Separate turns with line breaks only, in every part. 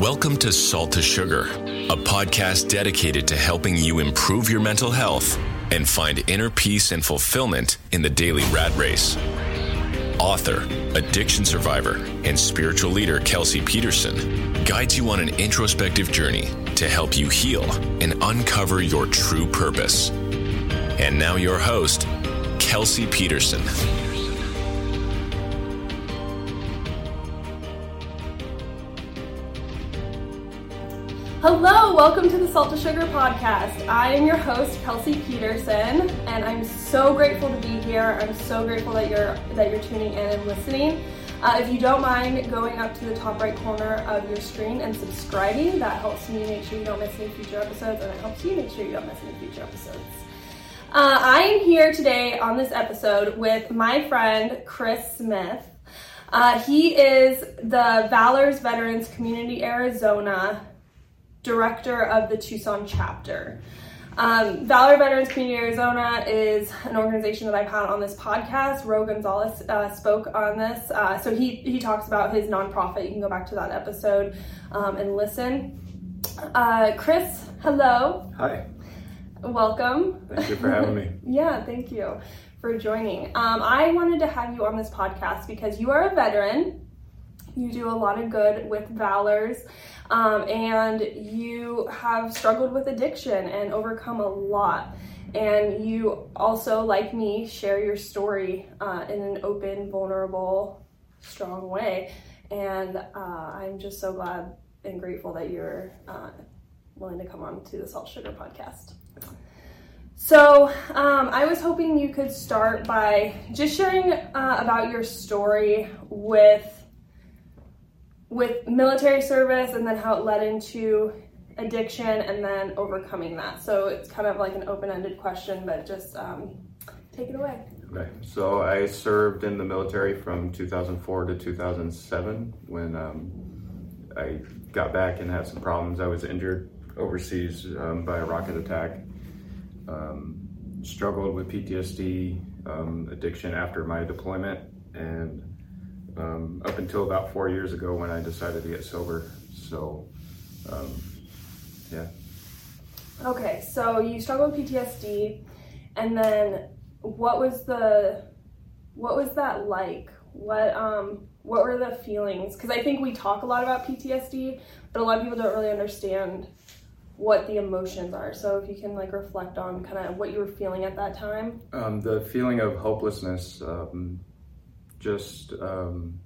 Welcome to Salt to Sugar, a podcast dedicated to helping you improve your mental health and find inner peace and fulfillment in the daily rat race. Author, addiction survivor, and spiritual leader Kelsey Peterson guides you on an introspective journey to help you heal and uncover your true purpose. And now, your host, Kelsey Peterson.
Hello, welcome to the Salt to Sugar podcast. I am your host, Kelsey Peterson, and I'm so grateful to be here. I'm so grateful that you're that you're tuning in and listening. Uh, if you don't mind going up to the top right corner of your screen and subscribing, that helps me make sure you don't miss any future episodes, and it helps you make sure you don't miss any future episodes. Uh, I am here today on this episode with my friend Chris Smith. Uh, he is the Valors Veterans Community Arizona director of the Tucson chapter. Um, Valor Veterans Community Arizona is an organization that I've had on this podcast. Ro Gonzalez uh, spoke on this, uh, so he he talks about his nonprofit. You can go back to that episode um, and listen. Uh, Chris, hello.
Hi.
Welcome.
Thank you for having me.
yeah, thank you for joining. Um, I wanted to have you on this podcast because you are a veteran. You do a lot of good with Valors um, and you have struggled with addiction and overcome a lot. And you also, like me, share your story uh, in an open, vulnerable, strong way. And uh, I'm just so glad and grateful that you're uh, willing to come on to the Salt Sugar podcast. So, um, I was hoping you could start by just sharing uh, about your story with with military service and then how it led into addiction and then overcoming that. So it's kind of like an open ended question, but just um, take it away.
Okay, so I served in the military from 2004 to 2007 when um, I got back and had some problems. I was injured overseas um, by a rocket attack. Um, struggled with PTSD, um, addiction after my deployment, and um, up until about four years ago when I decided to get sober. So, um, yeah.
Okay, so you struggled with PTSD, and then what was the what was that like? What um what were the feelings? Because I think we talk a lot about PTSD, but a lot of people don't really understand what the emotions are. So if you can like reflect on kind of what you were feeling at that time.
Um, the feeling of hopelessness, um, just um,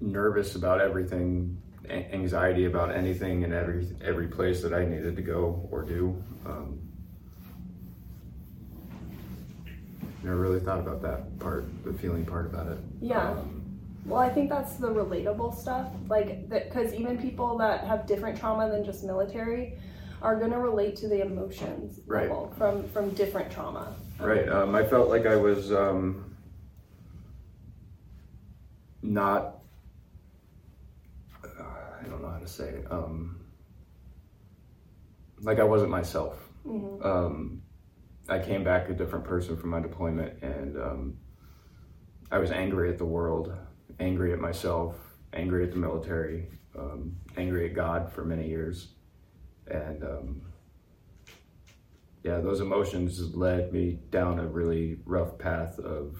nervous about everything, anxiety about anything and every every place that I needed to go or do. Um, never really thought about that part, the feeling part about it.
Yeah. Um, well, I think that's the relatable stuff, like that, because even people that have different trauma than just military are going to relate to the emotions
right.
level from from different trauma.
Right. Um, I felt like I was um, not. Uh, I don't know how to say it. Um, like I wasn't myself. Mm-hmm. Um, I came back a different person from my deployment, and um, I was angry at the world, angry at myself, angry at the military, um, angry at God for many years, and um, yeah, those emotions led me down a really rough path of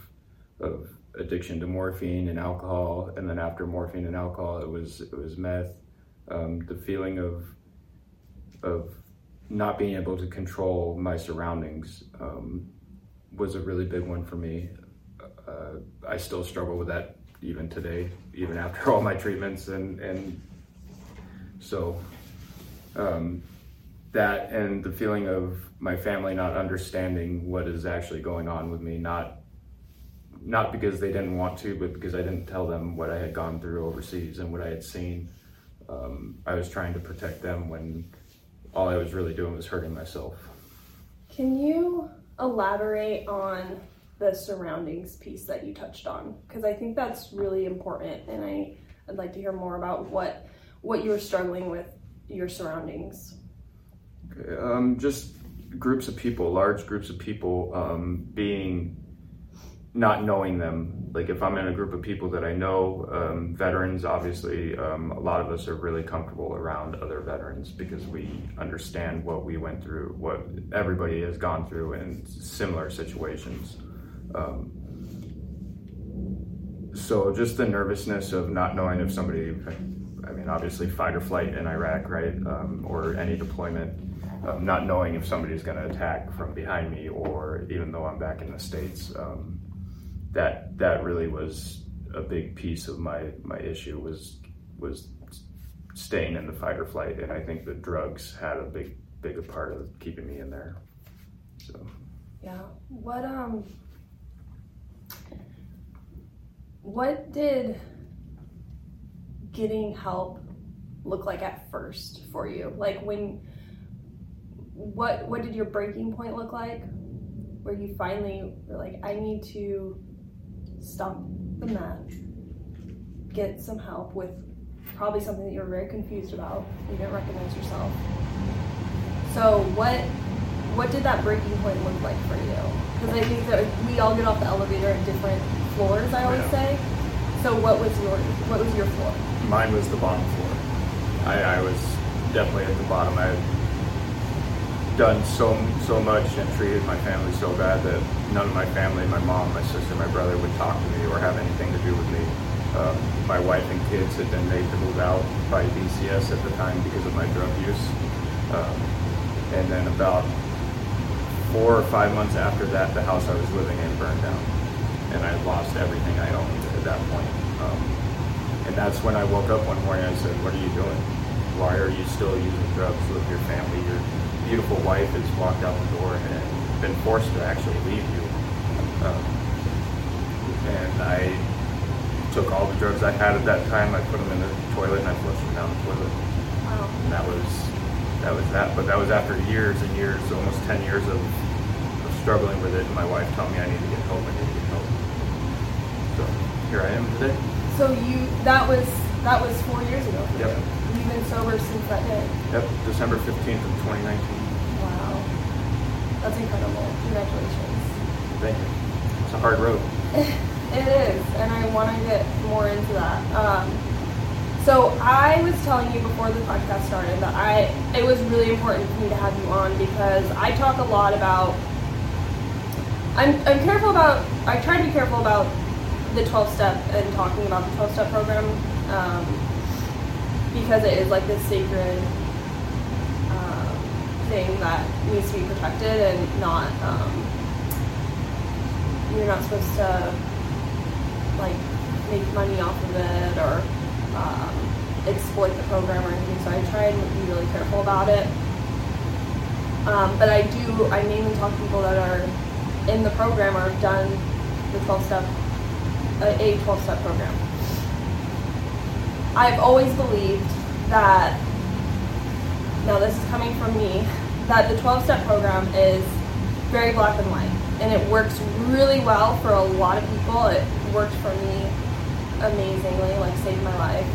of addiction to morphine and alcohol, and then after morphine and alcohol, it was it was meth. Um, the feeling of of not being able to control my surroundings um, was a really big one for me. Uh, I still struggle with that even today, even after all my treatments, and and so um, that and the feeling of my family not understanding what is actually going on with me, not not because they didn't want to, but because I didn't tell them what I had gone through overseas and what I had seen. Um, I was trying to protect them when all I was really doing was hurting myself.
Can you elaborate on the surroundings piece that you touched on? Because I think that's really important, and I, I'd like to hear more about what what you were struggling with your surroundings.
Um, just groups of people, large groups of people, um, being not knowing them like if I'm in a group of people that I know, um, veterans, obviously, um, a lot of us are really comfortable around other veterans because we understand what we went through, what everybody has gone through in similar situations. Um, so just the nervousness of not knowing if somebody, I mean, obviously fight or flight in Iraq, right, um, or any deployment, um, not knowing if somebody's going to attack from behind me or even though I'm back in the states. Um, that that really was a big piece of my my issue was was staying in the fight or flight, and I think the drugs had a big big part of keeping me in there. So
yeah, what um, what did getting help look like at first for you? Like when what what did your breaking point look like? Where you finally were like, I need to stop the meth, get some help with probably something that you were very confused about. You didn't recognize yourself. So what what did that breaking point look like for you? Because I think that we all get off the elevator at different floors. I always yeah. say. So what was your what was your floor?
Mine was the bottom floor. I, I was definitely at the bottom. I done so so much and treated my family so bad that none of my family, my mom, my sister, my brother would talk to me or have anything to do with me. Um, my wife and kids had been made to move out by DCS at the time because of my drug use. Um, and then about four or five months after that, the house I was living in burned down. And I lost everything I owned at that point. Um, and that's when I woke up one morning and I said, what are you doing? Why are you still using drugs with your family? You're beautiful wife has walked out the door and been forced to actually leave you. Um, and I took all the drugs I had at that time. I put them in the toilet and I flushed them down the toilet. Wow. And that was that was that. But that was after years and years, almost ten years of, of struggling with it. And my wife told me I need to get help. I need to get help. So here I am today.
So you that was that was four years ago.
yep.
Been sober since that day?
Yep, December 15th of 2019.
Wow. That's incredible. Congratulations.
Thank you. It's a hard road.
it is, and I want to get more into that. Um, so I was telling you before the podcast started that I it was really important for me to have you on because I talk a lot about I'm, I'm careful about I try to be careful about the 12 step and talking about the 12 step program um, because it is like this sacred um, thing that needs to be protected and not um, you're not supposed to like make money off of it or um, exploit the program or anything. So I try and be really careful about it. Um, but I do. I mainly talk to people that are in the program or have done the 12 step, uh, a 12 step program. I've always believed that, now this is coming from me, that the 12 step program is very black and white and it works really well for a lot of people. It worked for me amazingly, like saved my life.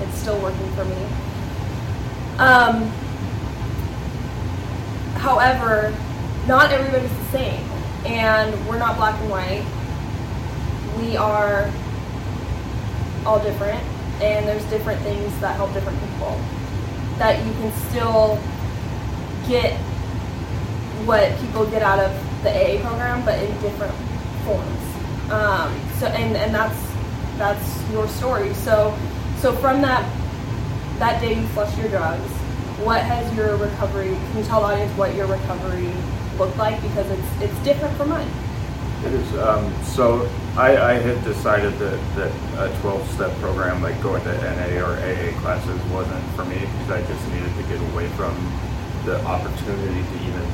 It's still working for me. Um, however, not everybody's the same, and we're not black and white. We are all different, and there's different things that help different people. That you can still get what people get out of the AA program, but in different forms. Um, so and and that's that's your story. So so from that that day you flushed your drugs, what has your recovery? Can you tell the audience what your recovery looked like because it's it's different from mine.
It is. Um, so I, I, had decided that, that a 12-step program, like going to NA or AA classes, wasn't for me because I just needed to get away from the opportunity to even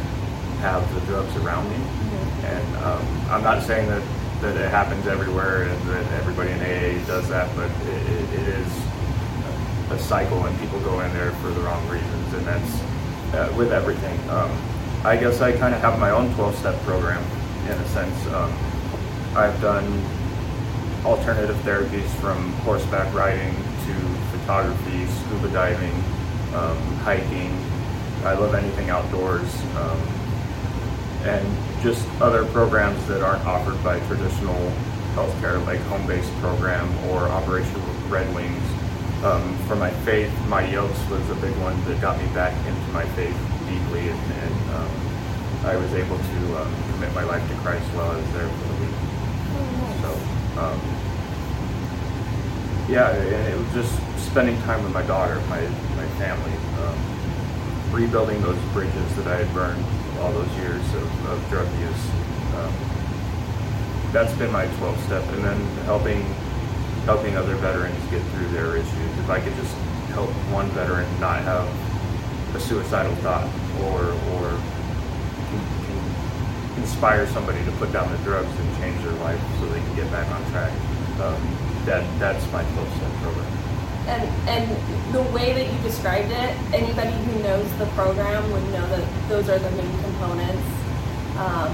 have the drugs around me. Mm-hmm. And um, I'm not saying that, that it happens everywhere and that everybody in AA does that, but it, it, it is a cycle and people go in there for the wrong reasons, and that's uh, with everything. Um, I guess I kind of have my own 12-step program in a sense. Um, I've done alternative therapies from horseback riding to photography, scuba diving, um, hiking. I love anything outdoors. Um, and just other programs that aren't offered by traditional healthcare, like Home Base program or Operation Red Wings. Um, for my faith, Mighty Oaks was a big one that got me back into my faith deeply, and, and um, I was able to um, commit my life to Christ while I was there for the week. So, um, yeah, and it was just spending time with my daughter, my my family, um, rebuilding those bridges that I had burned all those years of, of drug use. Um, that's been my 12 step, and then helping helping other veterans get through their issues. If I could just help one veteran not have a suicidal thought, or or inspire somebody to put down the drugs and change their life so they can get back on track. Um, that that's my 12 step program.
And and the way that you described it, anybody who knows the program would know that those are the main components um,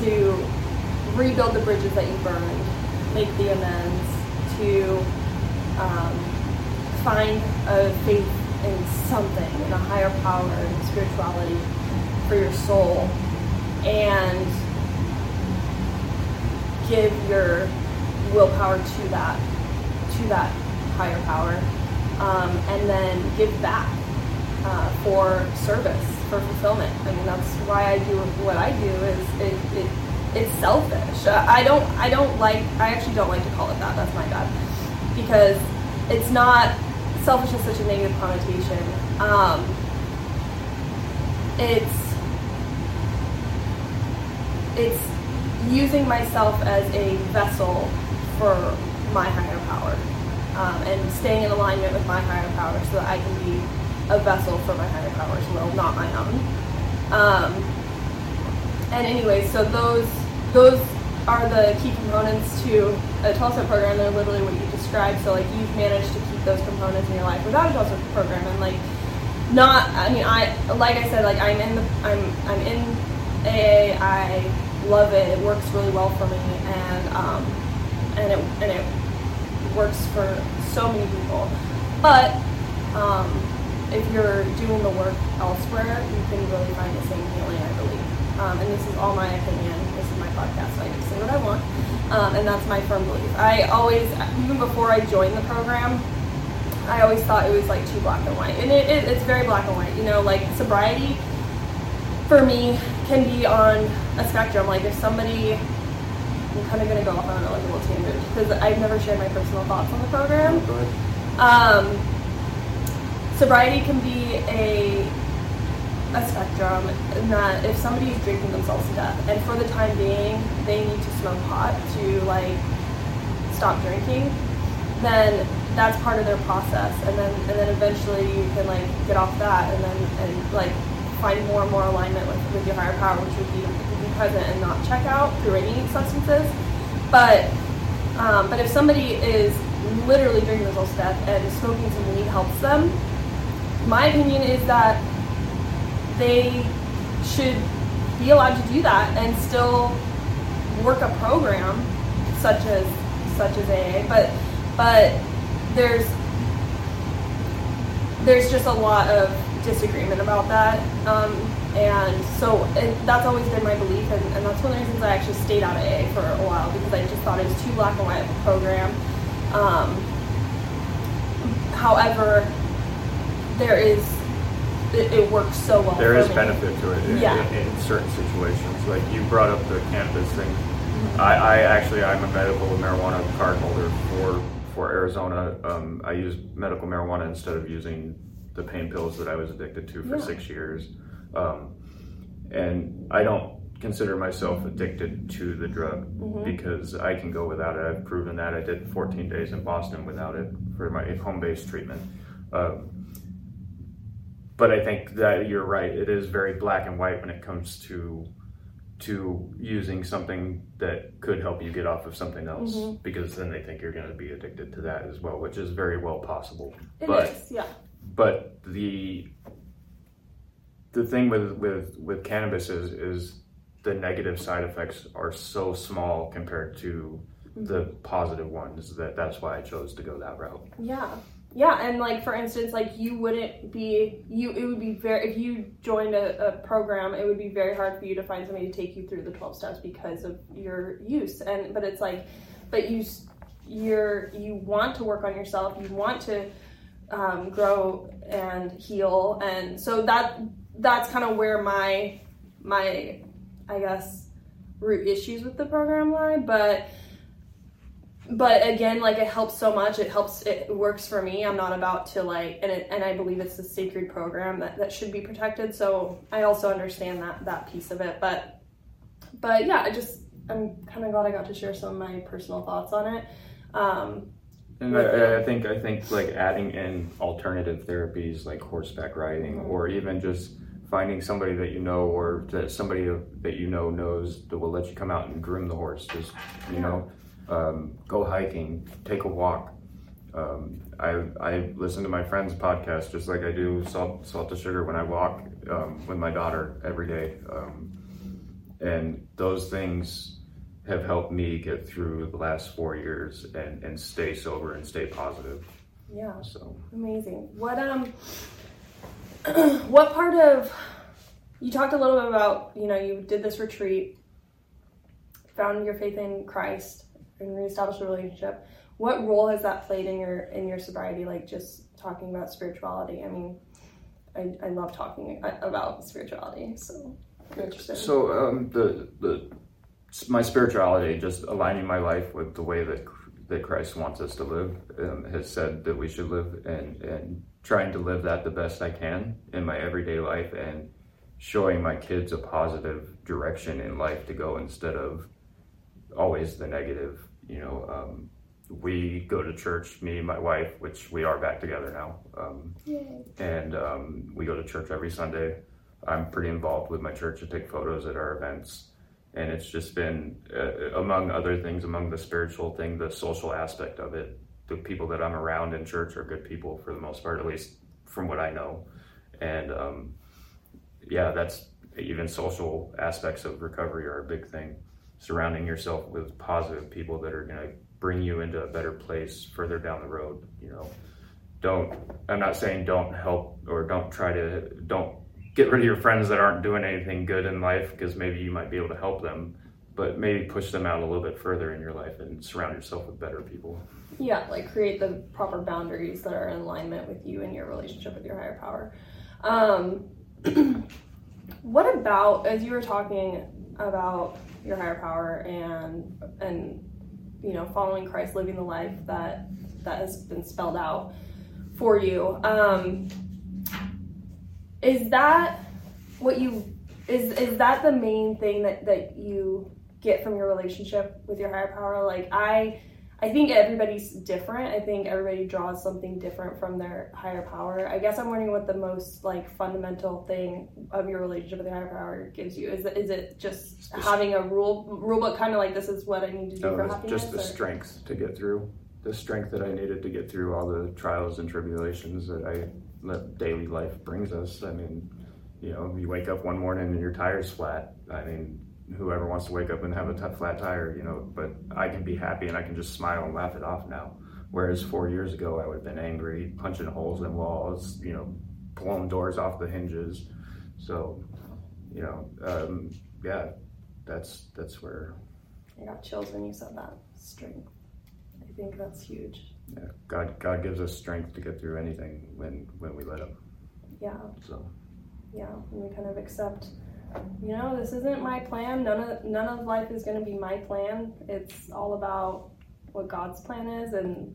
to rebuild the bridges that you burned, make the amends, to um, find a faith in something, in a higher power, in spirituality for your soul, and give your willpower to that, to that higher power, um, and then give back uh, for service, for fulfillment. I mean, that's why I do what I do. Is it, it it's selfish. I don't I don't like I actually don't like to call it that. That's my bad because it's not selfish is such a negative connotation. Um, it's it's using myself as a vessel for my higher power um, and staying in alignment with my higher power so that I can be a vessel for my higher power's will, not my own. Um, and anyway, so those those are the key components to a 12-step program. They're literally what you described. So like you've managed to keep those components in your life without a 12-step program, and like not. I mean, I like I said, like I'm in the I'm I'm in AA. I love it. It works really well for me, and um, and it and it works for so many people. But um, if you're doing the work elsewhere, you can really find the same healing, I believe. Um, and this is all my opinion. This is my podcast, so I to say what I want. Um, and that's my firm belief. I always, even before I joined the program, I always thought it was like too black and white. And it, it, it's very black and white. You know, like sobriety for me can be on a spectrum. Like if somebody, I'm kind of going to go off on a, like a little tangent because I've never shared my personal thoughts on the program. Um, sobriety can be a a spectrum in that if somebody is drinking themselves to death and for the time being they need to smoke pot to like stop drinking then that's part of their process and then and then eventually you can like get off that and then and like find more and more alignment with, with your higher power which would be present and not check out through any substances but um, but if somebody is literally drinking themselves to death and smoking some weed helps them my opinion is that they should be allowed to do that and still work a program such as such as AA. But but there's there's just a lot of disagreement about that. Um, and so it, that's always been my belief, and, and, that's one of the reasons I actually stayed out of AA for a while because I just thought it was too black and white of a program. Um, however, there is it, it works so well.
There is
me.
benefit to it in,
Yeah.
in, in certain situations. Like you brought up the cannabis thing.
Mm-hmm.
I, I actually I'm a medical marijuana card holder for for Arizona. Um, I use medical marijuana instead of using the pain pills that I was addicted to for
Yeah.
six years. Um, and I don't consider myself addicted to the drug
Mm-hmm.
because I can go without it. I've proven that. I did 14 days in Boston without it for my Home Base treatment. Um, but I think that you're right. It is very black and white when it comes to to using something that could help you get off of something else
Mm-hmm.
because then they think you're going to be addicted to that as well, which is very well possible.
It
but
is, yeah.
but the the thing with with with cannabis is is the negative side effects are so small compared to the positive ones that that's why I chose to go that route.
Yeah. yeah, and like for instance, like you wouldn't be you. It would be very if you joined a, a program, it would be very hard for you to find somebody to take you through the twelve steps because of your use. And but it's like, but you you're you want to work on yourself. You want to um, grow and heal, and so that that's kind of where my my I guess root issues with the program lie, but but again like it helps so much. It helps it works for me. I'm not about to like and, it, and i believe it's a sacred program that, that should be protected so i also understand that that piece of it but but yeah i just i'm kind of glad i got to share some of my personal thoughts on it. Um,
and I, I, think i think like adding in alternative therapies like horseback riding or even just finding somebody that you know or that somebody that you know knows that will let you come out and groom the horse just you know um, go hiking, take a walk. Um, I, I listen to my friend's podcast just like I do salt, salt to sugar when I walk um, with my daughter every day. Um, and those things have helped me get through the last four years and, and stay sober and stay positive.
Yeah. So amazing. What um what part of you talked a little bit about, you know, you did this retreat, found your faith in Christ and reestablished a relationship. What role has that played in your in your sobriety? Like just talking about spirituality. I mean, I, I love talking about spirituality. So.
So um, the the my spirituality, just aligning my life with the way that that Christ wants us to live, um, has said that we should live, and and trying to live that the best I can in my everyday life, and showing my kids a positive direction in life to go instead of always the negative. You know, um, we go to church, me and my wife, which we are back together now. Um, and um, we go to church every Sunday. I'm pretty involved with my church to take photos at our events. And it's just been, uh, among other things, among the spiritual thing, the social aspect of it. The people that I'm around in church are good people for the most part, at least from what I know. And um, yeah, that's even social aspects of recovery are a big thing surrounding yourself with positive people that are going to bring you into a better place further down the road you know don't i'm not saying don't help or don't try to don't get rid of your friends that aren't doing anything good in life because maybe you might be able to help them but maybe push them out a little bit further in your life and surround yourself with better people
yeah like create the proper boundaries that are in alignment with you and your relationship with your higher power um, what about as you were talking about your higher power and and you know following Christ, living the life that that has been spelled out for you. Um, is that what you is is that the main thing that that you get from your relationship with your higher power? Like I I think everybody's different. I think everybody draws something different from their higher power. I guess I'm wondering what the most like fundamental thing of your relationship with your higher power gives you. Is it, is it just having a rule rule book kind of like this is what I need to do no, for happiness?
Just the or? strength to get through. The strength that I needed to get through all the trials and tribulations that I that daily life brings us. I mean, you know, you wake up one morning and your tire's flat. I mean, whoever wants to wake up and have a t- flat tire, you know, but I can be happy and I can just smile and laugh it off now. Whereas four years ago, I would have been angry, punching holes in walls, you know, blowing doors off the hinges. So, you know, um, yeah, that's that's where.
I got chills when you said that. Strength. I think that's huge.
Yeah, God, God gives us strength to get through anything when when we let Him.
Yeah.
So.
Yeah, and we kind of accept you know, this isn't my plan. None of none of life is going to be my plan. It's all about what God's plan is, and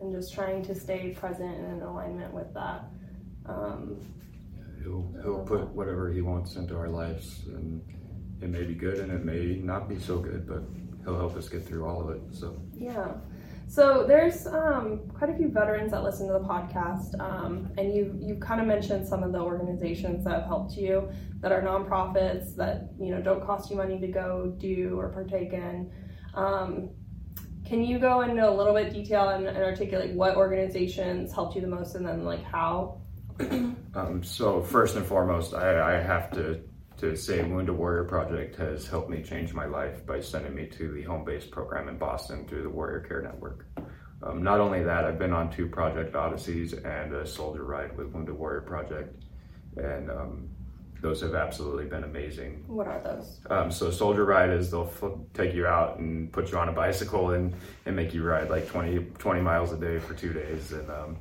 and just trying to stay present and in alignment with that. Um,
he'll he'll put whatever he wants into our lives, and it may be good and it may not be so good, but he'll help us get through all of it. So
yeah. So there's um, quite a few veterans that listen to the podcast, um, and you you kind of mentioned some of the organizations that have helped you that are nonprofits that you know don't cost you money to go do or partake in. Um, can you go into a little bit detail and, and, articulate what organizations helped you the most, and then like how?
Um, so first and foremost, I, I have to to say Wounded Warrior Project has helped me change my life by sending me to the Home Base program in Boston through the Warrior Care Network. Um, not only that, I've been on two Project Odysseys and a Soldier Ride with Wounded Warrior Project, and um, those have absolutely been amazing.
What are those?
Um, so Soldier Ride is they'll f- take you out and put you on a bicycle and, and make you ride like 20, 20 miles a day for two days. And um,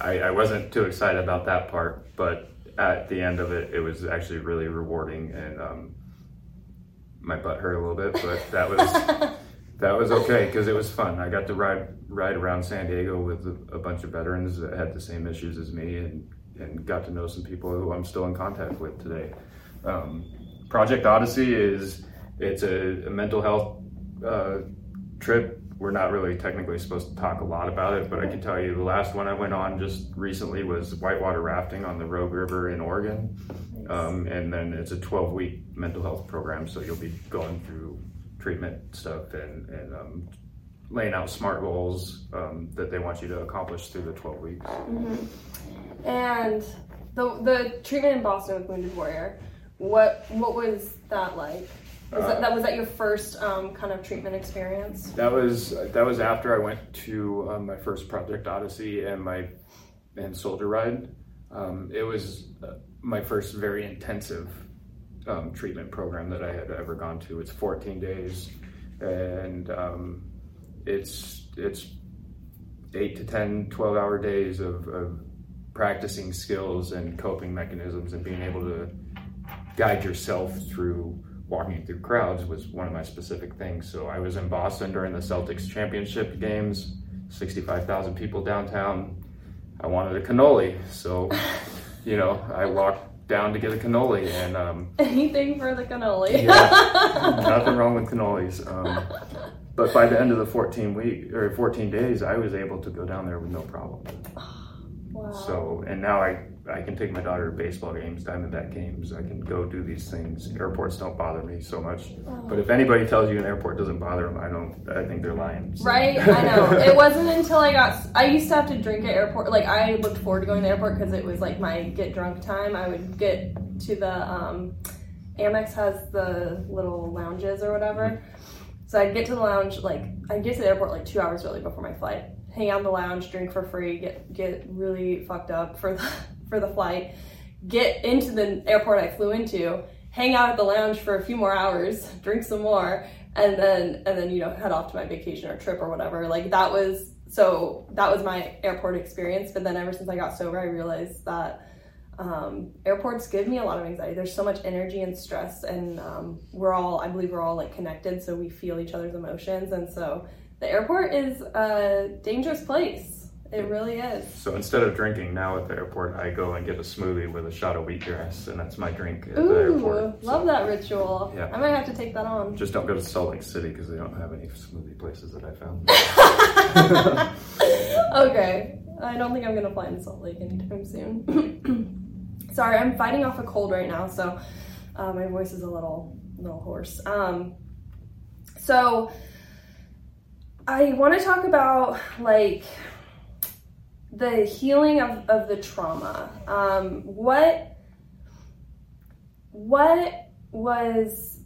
I, I wasn't too excited about that part, but at the end of it, it was actually really rewarding and um, my butt hurt a little bit, but that was that was okay because it was fun. I got to ride ride around San Diego with a, a, bunch of veterans that had the same issues as me, and and got to know some people who I'm still in contact with today. Um, Project Odyssey is it's a, a mental health uh, trip. We're not really technically supposed to talk a lot about it, but I can tell you the last one I went on just recently was whitewater rafting on the Rogue River in Oregon. Um, and then it's a 12 week mental health program, so you'll be going through treatment stuff and, and um, laying out smart goals um, that they want you to accomplish through the 12 weeks.
Mm-hmm. And the the treatment in Boston with Wounded Warrior, what what was that like? Was, uh, that, that, was that your first um, kind of treatment experience?
That was that was after I went to um, my first Project Odyssey and my and Soldier Ride. Um, it was uh, my first very intensive um, treatment program that I had ever gone to. It's 14 days, and um, it's it's eight to 10, 12 hour days of, of practicing skills and coping mechanisms and being able to guide yourself through walking through crowds was one of my specific things. So I was in Boston during the Celtics championship games, 65,000 people downtown. I wanted a cannoli, so you know I walked down to get a cannoli and um,
anything for the cannoli.
yeah, nothing wrong with cannolis. Um, but by the end of the 14 week or 14 days, I was able to go down there with no problem. Wow. So and now I I can take my daughter to baseball games, Diamondback games. I can go do these things. Airports don't bother me so much. Oh. But if anybody tells you an airport doesn't bother them, I don't. I think they're lying.
So. Right? I know. it wasn't until I got. I used to have to drink at airport. Like I looked forward to going to the airport because it was like my get drunk time. I would get to the um, Amex has the little lounges or whatever. So I'd get to the lounge like I'd get to the airport like two hours early before my flight. Hang out in the lounge, drink for free, get get really fucked up for the for the flight, get into the airport I flew into, hang out at the lounge for a few more hours, drink some more, and then and then you know head off to my vacation or trip or whatever. Like that was so that was my airport experience. But then ever since I got sober, I realized that um, airports give me a lot of anxiety. There's so much energy and stress, and um, we're all I believe we're all like connected, so we feel each other's emotions, and so the airport is a dangerous place it really is.
So instead of drinking now at the airport, I go and get a smoothie with a shot of wheatgrass, and that's my drink at
Ooh,
the airport.
Love that ritual. Yeah. I might have to take that on.
Just don't go to Salt Lake City because they don't have any smoothie places that I found.
okay. I don't think I'm going to fly in Salt Lake anytime soon. Sorry, I'm fighting off a cold right now, so uh, my voice is a little, little hoarse. Um, so I want to talk about like the healing of, of the trauma. Um, what what was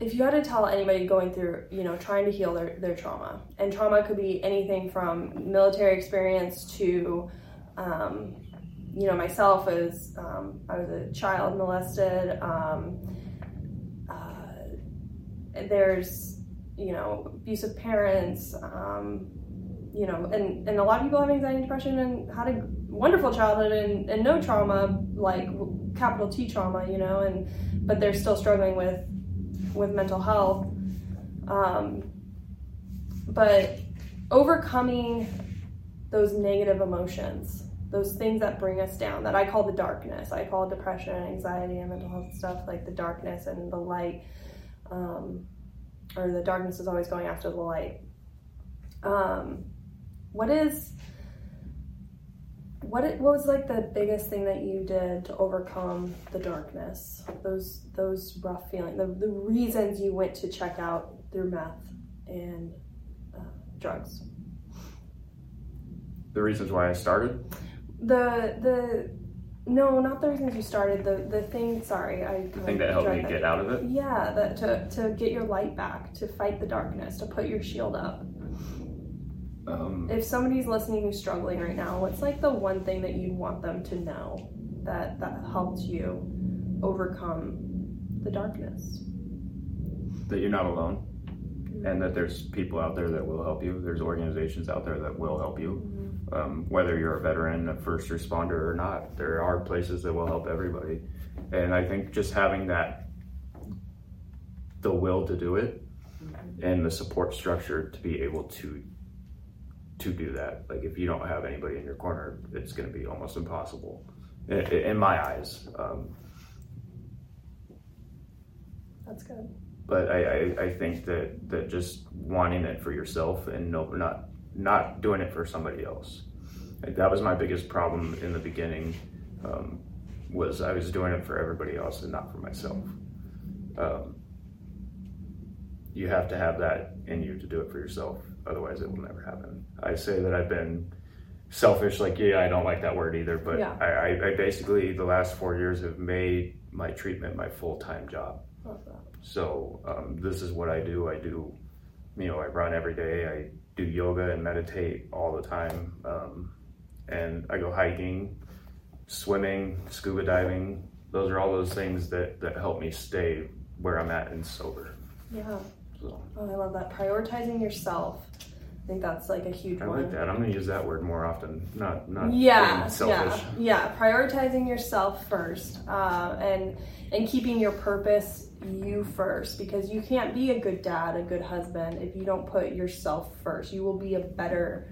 if you had to tell anybody going through, you know, trying to heal their, their trauma, and trauma could be anything from military experience to, um, you know, myself as um, I was a child molested. Um, uh, there's, you know, abusive parents, um, you know, and, and a lot of people have anxiety and depression and had a wonderful childhood and, and no trauma, like capital T trauma, you know, and but they're still struggling with with mental health. Um, but overcoming those negative emotions, those things that bring us down, that I call the darkness. I call depression and anxiety and mental health stuff like the darkness and the light. Um, or the darkness is always going after the light. Um, what is what it, what was like the biggest thing that you did to overcome the darkness? Those those rough feelings the, the reasons you went to check out through meth and uh, drugs?
The reasons why i started?
The the no not the reasons you started the the thing sorry i
the thing that helped me get out of it?
Yeah that to to get your light back to fight the darkness to put your shield up
um,
if somebody's listening who's struggling right now, what's like the one thing that you want them to know that that helped you overcome the darkness?
that you're not alone and that there's people out there that will help you. There's organizations out there that will help you. Um, whether you're a veteran, a first responder, or not, there are places that will help everybody. And I think just having that, the will to do it, and the support structure to be able to to do that. Like if you don't have anybody in your corner, it's going to be almost impossible, in, in my eyes. Um,
That's good.
but I, I, I think that, that just wanting it for yourself and no, not not doing it for somebody else. Like that was my biggest problem in the beginning. Um, was I was doing it for everybody else and not for myself. Um, you have to have that in you to do it for yourself. Otherwise, it will never happen. I say that I've been selfish. Like, yeah, I don't like that word either. But
Yeah.
I, I, basically the last four years have made my treatment my full time job. So um, this is what I do. I do, you know, I run every day. I do yoga and meditate all the time, um, and I go hiking, swimming, scuba diving. Those are all those things that that help me stay where I'm at and sober.
Yeah.
So
Oh, I love that. Prioritizing yourself. I think that's like a huge
I
one.
like that. I'm gonna use that word more often. Not not
yeah,
selfish.
yeah, yeah. Prioritizing yourself first, uh, and and keeping your purpose you first, because you can't be a good dad, a good husband if you don't put yourself first. You will be a better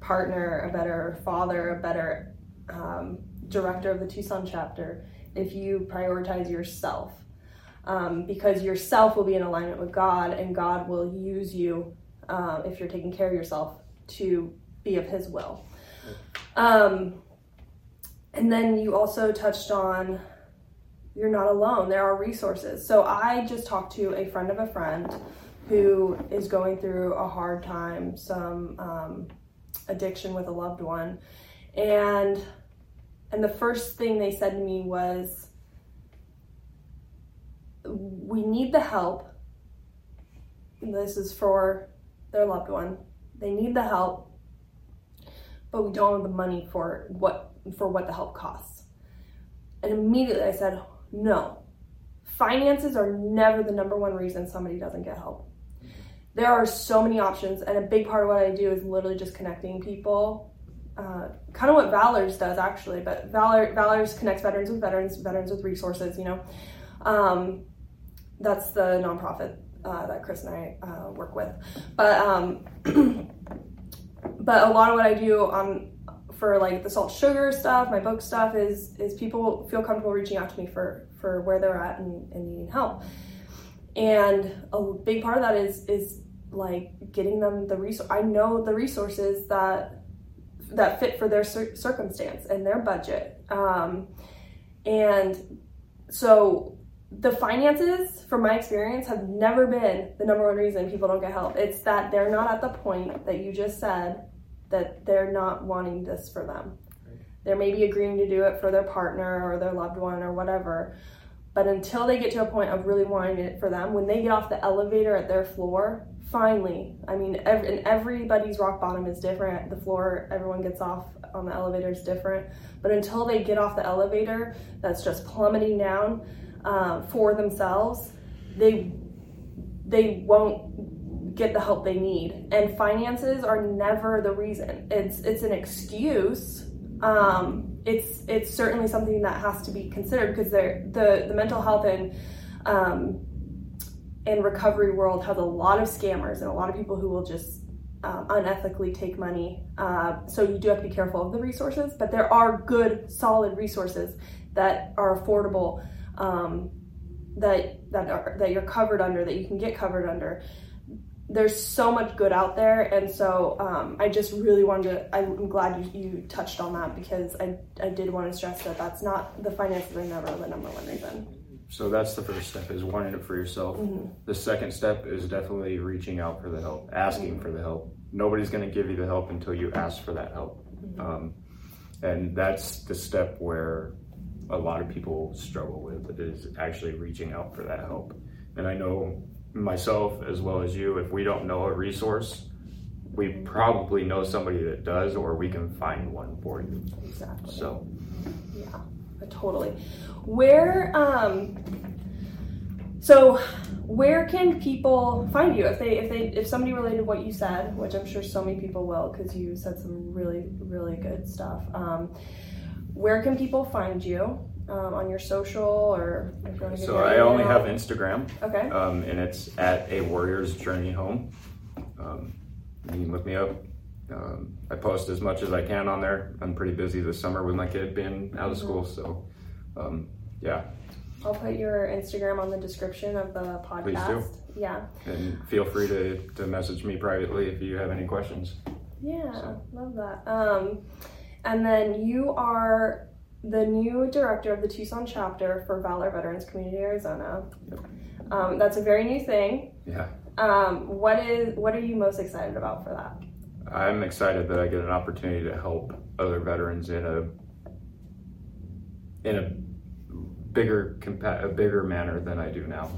partner, a better father, a better um, director of the Tucson chapter if you prioritize yourself. Um, because yourself will be in alignment with God, and God will use you um, if you're taking care of yourself to be of His will. Um, and then you also touched on you're not alone. There are resources. So I just talked to a friend of a friend who is going through a hard time, some um, addiction with a loved one, and and the first thing they said to me was, "We need the help. This is for their loved one. They need the help, but we don't have the money for what for what the help costs." And immediately I said, no. Finances are never the number one reason somebody doesn't get help. There are so many options, and a big part of what I do is literally just connecting people. Uh, kind of what Valors does, actually, but Valor, Valors connects veterans with veterans, veterans with resources, you know. Um, that's the nonprofit uh, that Chris and I uh, work with. But, um, but a lot of what I do on for like the salt sugar stuff, my book stuff is is people feel comfortable reaching out to me for for where they're at and, and needing help. And a big part of that is is like getting them the resource. I know the resources that that fit for their cir- circumstance and their budget. Um, and so the finances, from my experience, have never been the number one reason people don't get help. It's that they're not at the point that you just said that they're not wanting this for them. They're maybe agreeing to do it for their partner or their loved one or whatever. But until they get to a point of really wanting it for them, when they get off the elevator at their floor, finally, I mean, every, and everybody's rock bottom is different. The floor everyone gets off on the elevator is different. But until they get off the elevator, that's just plummeting down uh, for themselves, they they won't get the help they need. And finances are never the reason. It's it's an excuse. Um, it's it's certainly something that has to be considered because the the mental health and um, and recovery world has a lot of scammers and a lot of people who will just um, unethically take money. Uh, so you do have to be careful of the resources, but there are good, solid resources that are affordable, um, that that are that you're covered under, that you can get covered under. There's so much good out there, and so um, I just really wanted to. I'm glad you, you touched on that because I I did want to stress that that's not the finances are never the number one reason.
So that's the first step is wanting it for yourself. The second step is definitely reaching out for the help, asking for the help. Nobody's going to give you the help until you ask for that help. Um, and that's the step where a lot of people struggle with is actually reaching out for that help. And I know myself as well as you, if we don't know a resource, we probably know somebody that does, or we can find one for you.
Exactly.
So,
Yeah, totally. Where um so where can people find you if they if they if somebody related what you said, which I'm sure so many people will because you said some really really good stuff. Um, where can people find you um, on your social or if you wanna
so I only have Instagram,
okay
um, and it's at a Warrior's Journey Home. Um, you can look me up. Um, I post as much as I can on there. I'm pretty busy this summer with my kid being out of
Mm-hmm.
school, so um, yeah.
I'll put your Instagram on the description of the podcast.
Please do.
Yeah.
And feel free to, to message me privately if you have any questions.
Yeah, love that. Um, and then you are the new director of the Tucson chapter for Valor Veterans Community Arizona. Um, that's a very new thing.
Yeah.
Um, what is what are you most excited about for that?
I'm excited that I get an opportunity to help other veterans in a in a bigger compa- a bigger manner than I do now.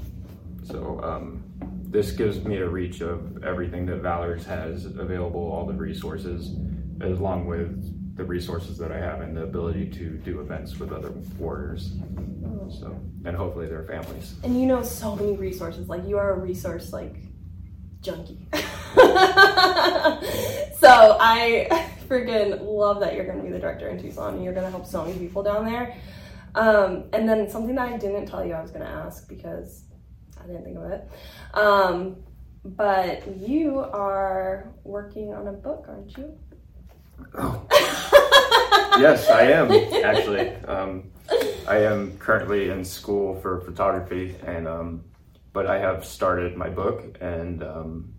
So um, this gives me a reach of everything that Valor's has available, all the resources, along with the resources that I have and the ability to do events with other warriors. So and hopefully their families.
And you know so many resources. Like you are a resource like junkie. so I freaking love that you're going to be the director in Tucson and you're going to help so many people down there. Um, and then something that I didn't tell you I was going to ask because I didn't think of it. Um, but you are working on a book, aren't you?
Oh. Yes, I am actually. Um, I am currently in school for photography, and um, but I have started my book, and um,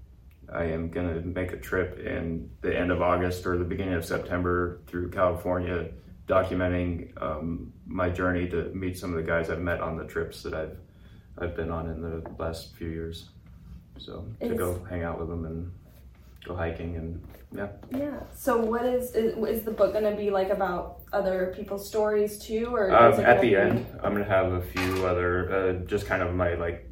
I am gonna make a trip in the end of August or the beginning of September through California, documenting um, my journey to meet some of the guys I've met on the trips that I've I've been on in the last few years. So to go hang out with them and go hiking and yeah.
Yeah. So what is is, is the book going to be like about other people's stories too, or
Um, at the
be-
end, I'm gonna have a few other, uh, just kind of my like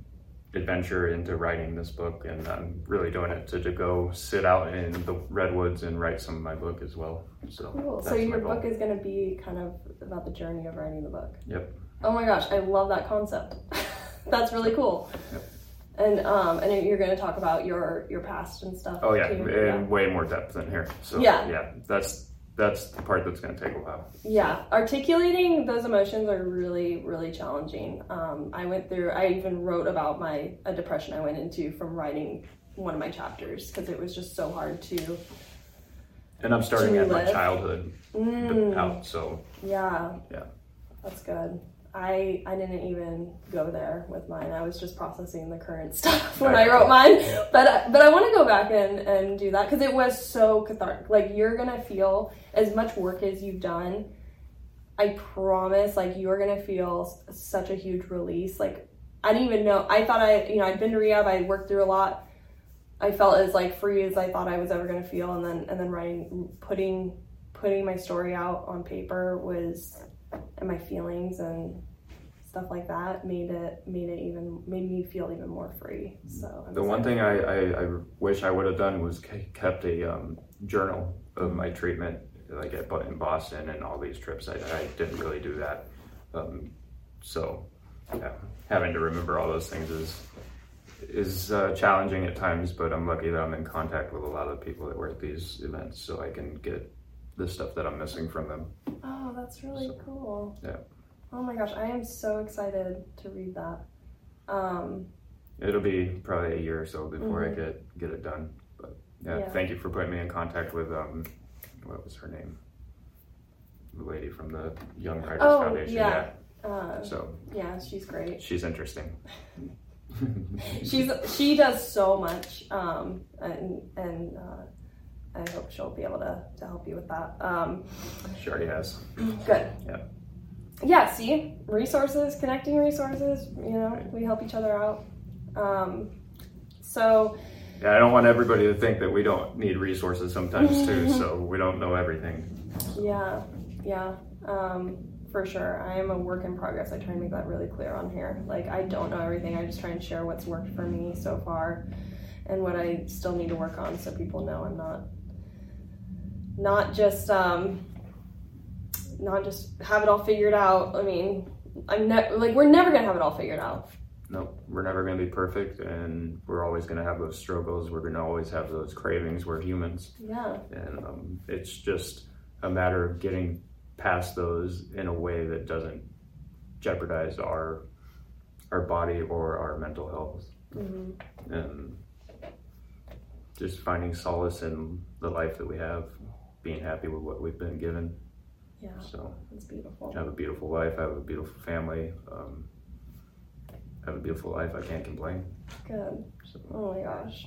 adventure into writing this book, and I'm really doing it to, to go sit out in the redwoods and write some of my book as well. So,
Cool. So your book is going to be kind of about the journey of writing the book.
Yep.
Oh my gosh, I love that concept. That's really cool.
Yep.
And um, and you're going to talk about your your past and stuff.
Oh yeah,
too.
in way more depth than here. So
Yeah.
yeah, that's that's the part that's gonna take a while.
Yeah, articulating those emotions are really, really challenging. Um, I went through, I even wrote about my a depression I went into from writing one of my chapters because it was just so hard to.
And I'm starting
To
at my childhood
Mm,
out, so
yeah.
Yeah.
That's good. I I didn't even go there with mine. I was just processing the current stuff when I wrote mine. But but I want to go back and and do that because it was so cathartic. Like you're gonna feel as much work as you've done. I promise, like you're gonna feel such a huge release. Like I didn't even know. I thought I you know I'd been to rehab. I worked through a lot. I felt as like free as I thought I was ever gonna feel, and then and then writing, putting putting my story out on paper was and my feelings and stuff like that made it made it even made me feel even more free. So I'm
The one thing I, I, I wish I would have done was kept a um, journal of my treatment, like at, in Boston and all these trips. I, I didn't really do that. Um, so yeah, having to remember all those things is is uh, challenging at times, but I'm lucky that I'm in contact with a lot of people that were at these events, so I can get the stuff that I'm missing from them.
Oh, that's really cool.
Yeah.
Oh my gosh, I am so excited to read that. Um,
It'll be probably a year or so before
Mhm.
I get get it done. But yeah,
Yeah.
thank you for putting me in contact with um, what was her name? The lady from the Young Writers
Oh,
Foundation.
yeah. uh,
So
yeah, she's great.
she's interesting.
She's she does so much, um, and and uh, I hope she'll be able to to help you with that. Um,
she already has.
Good.
Yeah.
Yeah, see, resources, connecting resources, you know, we help each other out. Um, so,
Yeah, I don't want everybody to think that we don't need resources sometimes too. so we don't know everything.
yeah, yeah, um, for sure. I am a work in progress. I try and make that really clear on here. Like, I don't know everything. I just try and share what's worked for me so far. and what I still need to work on so people know I'm not not just um not just have it all figured out. I mean, I'm ne- like we're never gonna have it all figured out.
No, we're never going to be perfect, and we're always going to have those struggles. We're going to always have those cravings. We're humans,
Yeah.
and um, it's just a matter of getting past those in a way that doesn't jeopardize our our body or our mental health,
hmm
and just finding solace in the life that we have, being happy with what we've been given.
Yeah,
So.
it's beautiful.
I have a beautiful life. I have a beautiful family. Um, I have a beautiful life. I can't complain.
Good.
So,
Oh my gosh.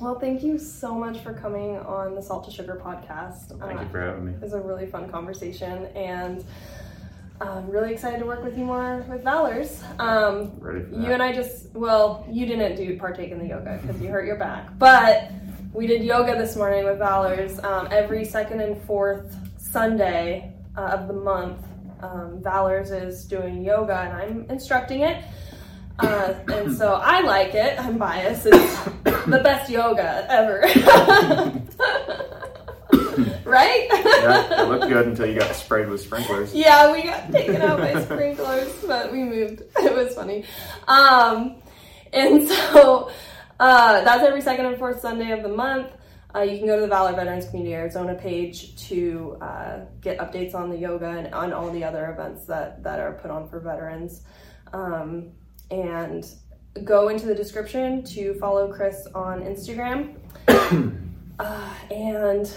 Well, thank you so much for coming on the Salt to Sugar podcast.
thank
Uh,
you for having me.
It was a really fun conversation, and I'm really excited to work with you more with Valors. Um,
Ready for that?
you and I just, well, you didn't do partake in the yoga because you hurt your back, but we did yoga this morning with Valors um, every second and fourth Sunday uh, of the month. Um, Valors is doing yoga, and I'm instructing it. Uh, and so I like it. I'm biased. It's the best yoga ever. right?
yeah, it looked good until you got sprayed with sprinklers.
Yeah, we got taken out by sprinklers, but we moved. It was funny. Um, and so uh, that's every second and fourth Sunday of the month. Uh, you can go to the Valor Veterans Community Arizona page to uh, get updates on the yoga and on all the other events that, that are put on for veterans. Um, and go into the description to follow Chris on Instagram. uh, and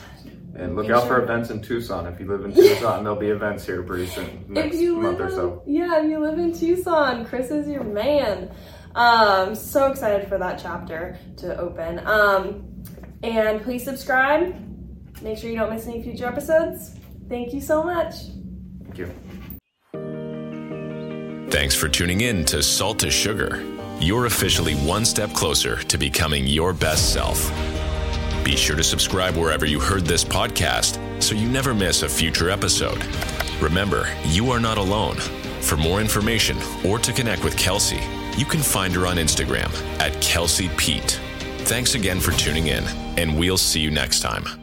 And look out for events in Tucson. If you live in Tucson, there'll be events here pretty soon, next
if you
month
live
or so.
yeah, if you live in Tucson, Chris is your man. Um, so excited for that chapter to open. Um, and please subscribe. Make sure you don't miss any future episodes. Thank you so much.
Thank you.
Thanks for tuning in to Salt to Sugar. You're officially one step closer to becoming your best self. Be sure to subscribe wherever you heard this podcast so you never miss a future episode. Remember, you are not alone. For more information or to connect with Kelsey, you can find her on Instagram at Kelsey Pete. Thanks again for tuning in, and we'll see you next time.